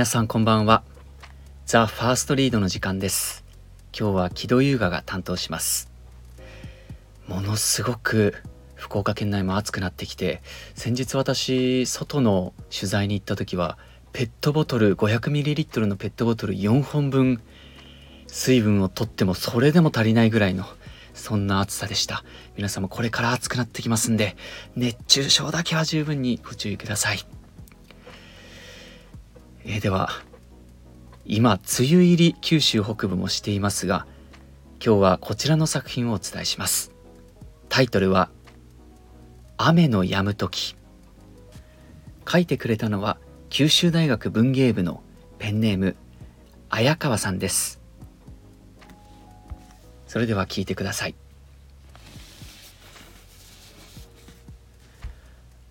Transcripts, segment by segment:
皆さんこんばんは。ザ・ファーストリードの時間です。今日は木戸優雅が担当します。ものすごく福岡県内も暑くなってきて先日私外の取材に行った時はペットボトル 500ml のペットボトル4本分水分をとってもそれでも足りないぐらいのそんな暑さでした。皆さんもこれから暑くなってきますんで熱中症だけは十分にご注意ください。えー、では今梅雨入り九州北部もしていますが今日はこちらの作品をお伝えします。タイトルは雨の止む時。書いてくれたのは九州大学文芸部のペンネーム綾川さんです。それでは聞いてください。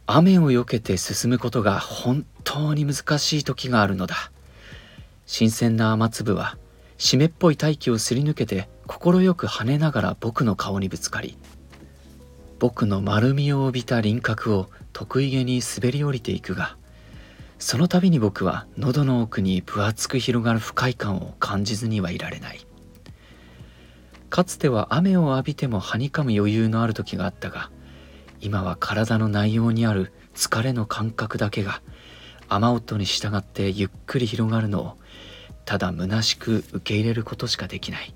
雨を避けて進むことが本当に難しい時があるのだ。新鮮な雨粒は湿っぽい大気をすり抜けて快く跳ねながら僕の顔にぶつかり僕の丸みを帯びた輪郭を得意げに滑り降りていくがその度に僕は喉の奥に分厚く広がる不快感を感じずにはいられない。かつては雨を浴びてもはにかむ余裕のある時があったが今は体の内容にある疲れの感覚だけが雨音に従ってゆっくり広がるのをただ虚しく受け入れることしかできない。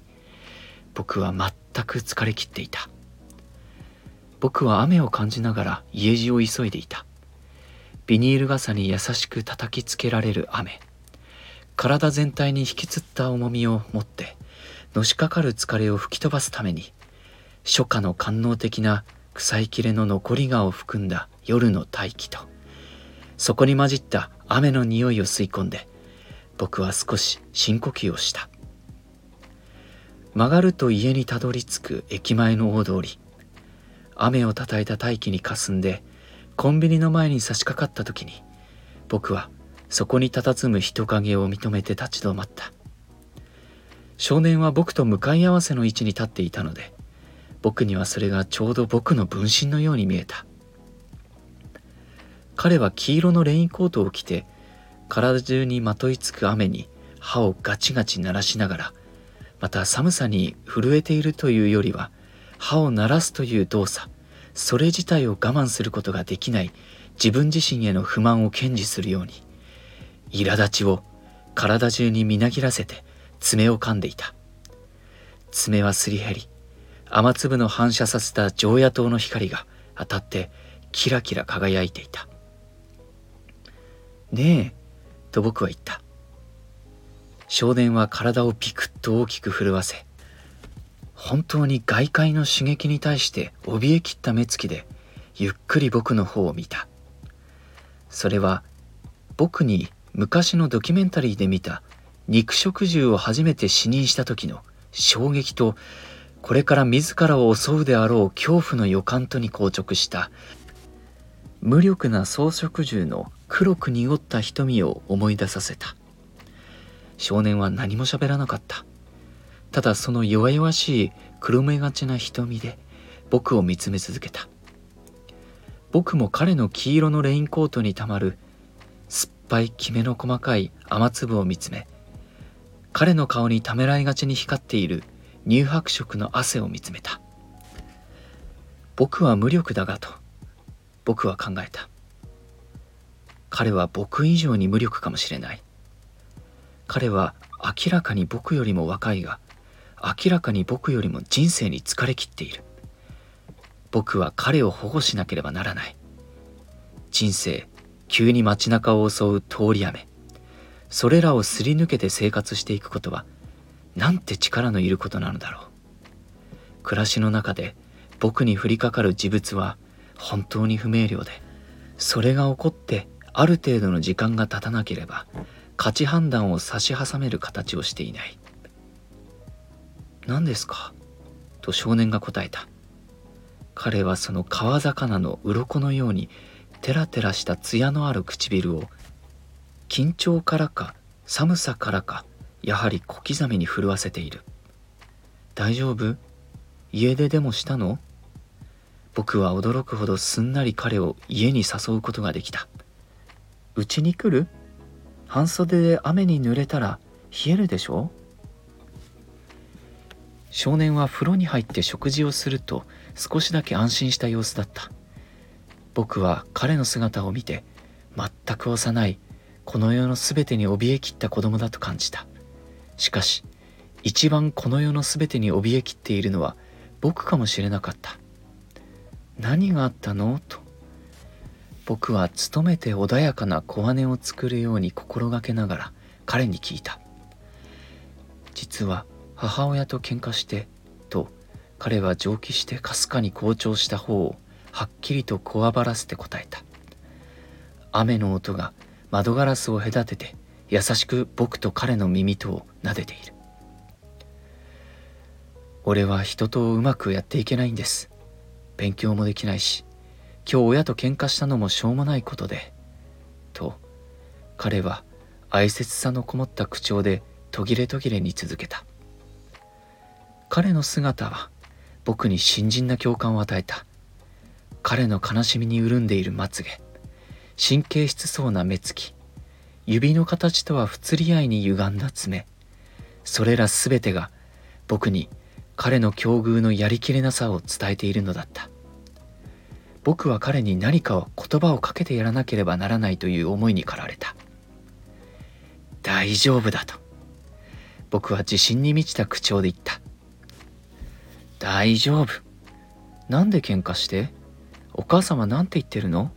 僕は全く疲れきっていた。僕は雨を感じながら家路を急いでいた。ビニール傘に優しく叩きつけられる雨。体全体に引きつった重みを持ってのしかかる疲れを吹き飛ばすために初夏の官能的な臭い切れの残り香を含んだ夜の大気と。そこに混じった雨の匂いを吸い込んで僕は少し深呼吸をした。曲がると家にたどり着く駅前の大通り雨をたたいた大気にかすんでコンビニの前に差し掛かった時に僕はそこに佇む人影を認めて立ち止まった。少年は僕と向かい合わせの位置に立っていたので僕にはそれがちょうど僕の分身のように見えた。彼は黄色のレインコートを着て体中にまといつく雨に歯をガチガチ鳴らしながらまた寒さに震えているというよりは歯を鳴らすという動作それ自体を我慢することができない自分自身への不満を堅持するように苛立ちを体中にみなぎらせて爪を噛んでいた。爪はすり減り雨粒の反射させた常夜灯の光が当たってキラキラ輝いていた。ねえと僕は言った。少年は体をビクッと大きく震わせ本当に外界の刺激に対して怯えきった目つきでゆっくり僕の方を見た。それは僕に昔のドキュメンタリーで見た肉食獣を初めて死認した時の衝撃とこれから自らを襲うであろう恐怖の予感とに硬直した無力な草食獣の黒く濁った瞳を思い出させた。少年は何も喋らなかった。ただその弱々しい黒目がちな瞳で僕を見つめ続けた。僕も彼の黄色のレインコートにたまる酸っぱいきめの細かい雨粒を見つめ彼の顔にためらいがちに光っている乳白色の汗を見つめた。僕は無力だがと僕は考えた。彼は僕以上に無力かもしれない。彼は明らかに僕よりも若いが明らかに僕よりも人生に疲れきっている。僕は彼を保護しなければならない。人生急に街中を襲う通り雨。それらをすり抜けて生活していくことはなんて力のいることなのだろう。暮らしの中で僕に降りかかる事物は本当に不明瞭でそれが起こってある程度の時間が経たなければ価値判断を差し挟める形をしていない。何ですか？と少年が答えた。彼はその川魚の鱗のようにテラテラした艶のある唇を緊張からか寒さからかやはり小刻みに震わせている。大丈夫？家出でもしたの？僕は驚くほどすんなり彼を家に誘うことができた。うちに来る？半袖で雨に濡れたら冷えるでしょ？少年は風呂に入って食事をすると少しだけ安心した様子だった。僕は彼の姿を見て全く幼いこの世の全てに怯えきった子供だと感じた。しかし一番この世の全てに怯えきっているのは僕かもしれなかった。何があったの？と。僕は努めて穏やかな小姉を作るように心がけながら彼に聞いた。実は母親と喧嘩してと彼は蒸気してかすかに好調した方をはっきりとこわばらせて答えた。雨の音が窓ガラスを隔てて優しく僕と彼の耳とを撫でている。俺は人とうまくやっていけないんです。勉強もできないし今日親と喧嘩したのもしょうもないことでと彼は哀切さのこもった口調で途切れ途切れに続けた。彼の姿は僕に新人な共感を与えた。彼の悲しみに潤んでいるまつげ神経質そうな目つき指の形とは不釣り合いに歪んだ爪それら全てが僕に彼の境遇のやりきれなさを伝えているのだった。僕は彼に何かを言葉をかけてやらなければならないという思いに駆られた。大丈夫だと。僕は自信に満ちた口調で言った。大丈夫。なんで喧嘩して？お母様なんて言ってるの？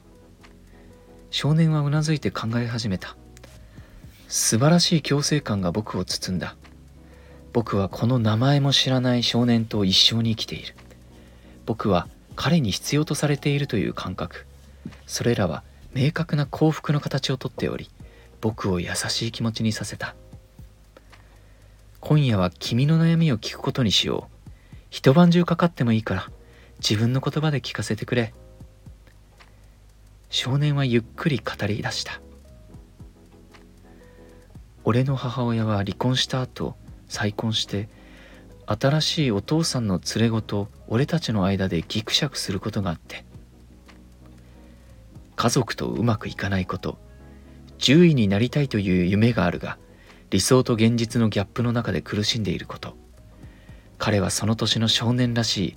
少年はうなずいて考え始めた。素晴らしい強制感が僕を包んだ。僕はこの名前も知らない少年と一緒に生きている。僕は彼に必要とされているという感覚。それらは明確な幸福の形をとっており僕を優しい気持ちにさせた。今夜は君の悩みを聞くことにしよう。一晩中かかってもいいから自分の言葉で聞かせてくれ。少年はゆっくり語り出した。俺の母親は離婚した後再婚して新しいお父さんの連れ子と俺たちの間でギクシャクすることがあって家族とうまくいかないこと獣医になりたいという夢があるが理想と現実のギャップの中で苦しんでいること彼はその年の少年らしい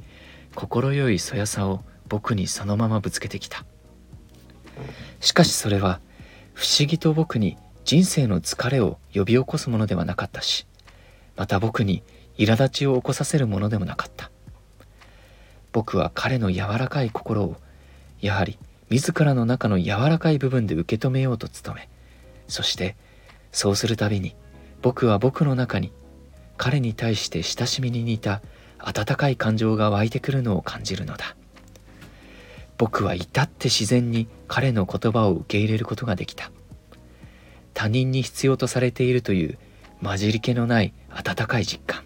快いそやさを僕にそのままぶつけてきた。しかしそれは不思議と僕に人生の疲れを呼び起こすものではなかったしまた僕に苛立ちを起こさせるものでもなかった。僕は彼の柔らかい心をやはり自らの中の柔らかい部分で受け止めようと努めそしてそうするたびに僕は僕の中に彼に対して親しみに似た温かい感情が湧いてくるのを感じるのだ。僕は至って自然に彼の言葉を受け入れることができた。他人に必要とされているという混じり気のない温かい実感。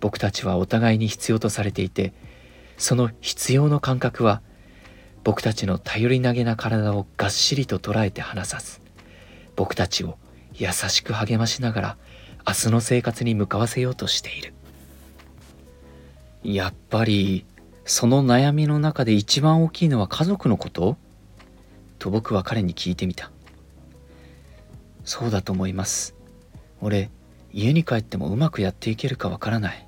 僕たちはお互いに必要とされていてその必要の感覚は僕たちの頼り投げな体をがっしりと捉えて離さず僕たちを優しく励ましながら明日の生活に向かわせようとしている。やっぱりその悩みの中で一番大きいのは家族のこと？と僕は彼に聞いてみた。そうだと思います。俺家に帰ってもうまくやっていけるかわからない。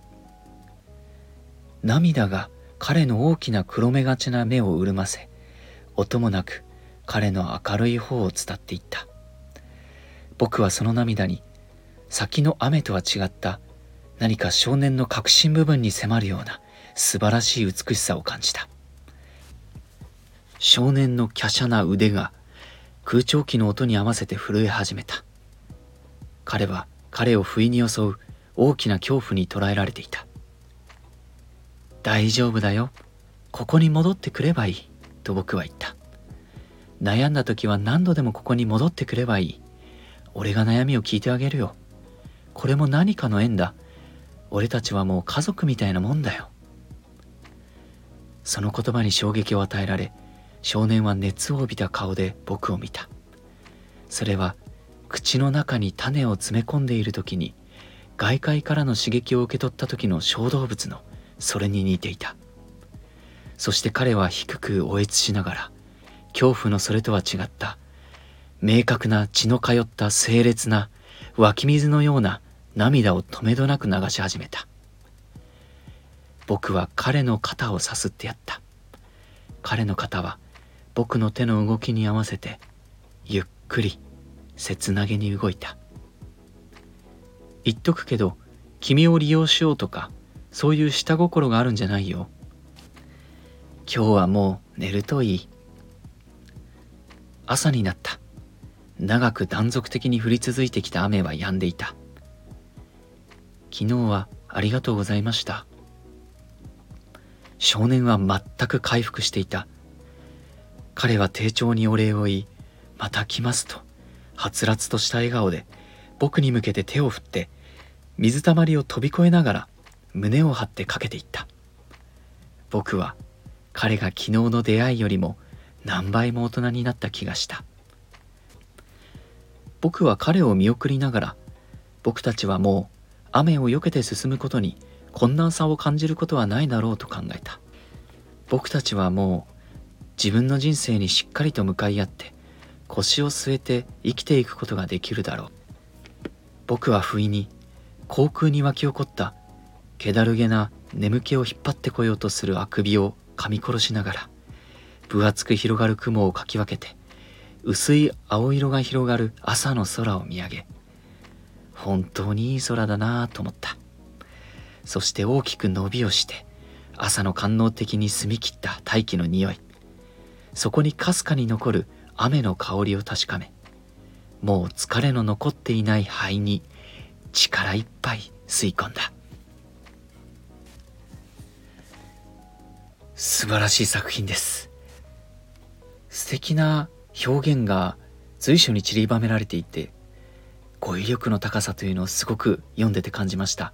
涙が彼の大きな黒目がちな目を潤ませ音もなく彼の明るい方を伝っていった。僕はその涙に先の雨とは違った何か少年の核心部分に迫るような素晴らしい美しさを感じた。少年の華奢な腕が空調機の音に合わせて震え始めた。彼は彼を不意に襲う大きな恐怖に捉えられていた。大丈夫だよ。ここに戻ってくればいい。と僕は言った。悩んだ時は何度でもここに戻ってくればいい。俺が悩みを聞いてあげるよ。これも何かの縁だ。俺たちはもう家族みたいなもんだよ。その言葉に衝撃を与えられ少年は熱を帯びた顔で僕を見た。それは口の中に種を詰め込んでいる時に外界からの刺激を受け取った時の小動物のそれに似ていた。そして彼は低くおえつしながら恐怖のそれとは違った明確な血の通った清烈な湧き水のような涙を止めどなく流し始めた。僕は彼の肩をさすってやった。彼の肩は僕の手の動きに合わせてゆっくり切なげに動いた。言っとくけど君を利用しようとかそういう下心があるんじゃないよ。今日はもう寝るといい。朝になった。長く断続的に降り続いてきた雨は止んでいた。昨日はありがとうございました。少年は全く回復していた。彼は丁重にお礼を言いまた来ますと。はつらつとした笑顔で僕に向けて手を振って水たまりを飛び越えながら胸を張ってかけていった。僕は彼が昨日の出会いよりも何倍も大人になった気がした。僕は彼を見送りながら僕たちはもう雨を避けて進むことに困難さを感じることはないだろうと考えた。僕たちはもう自分の人生にしっかりと向かい合って腰を据えて生きていくことができるだろう。僕は不意に航空に湧き起こった気だるげな眠気を引っ張ってこようとするあくびを噛み殺しながら分厚く広がる雲をかき分けて薄い青色が広がる朝の空を見上げ本当にいい空だなぁと思った。そして大きく伸びをして朝の官能的に澄み切った大気の匂い。そこにかすかに残る雨の香りを確かめもう疲れの残っていない肺に力いっぱい吸い込んだ。素晴らしい作品です。素敵な表現が随所に散りばめられていて語彙力の高さというのをすごく読んでて感じました。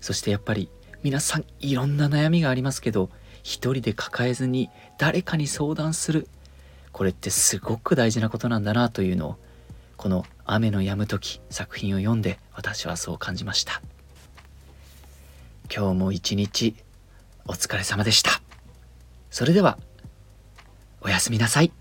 そしてやっぱり皆さんいろんな悩みがありますけど一人で抱えずに誰かに相談するこれってすごく大事なことなんだなというのをこの「雨の止む時」作品を読んで私はそう感じました。今日も一日お疲れ様でした。それではおやすみなさい。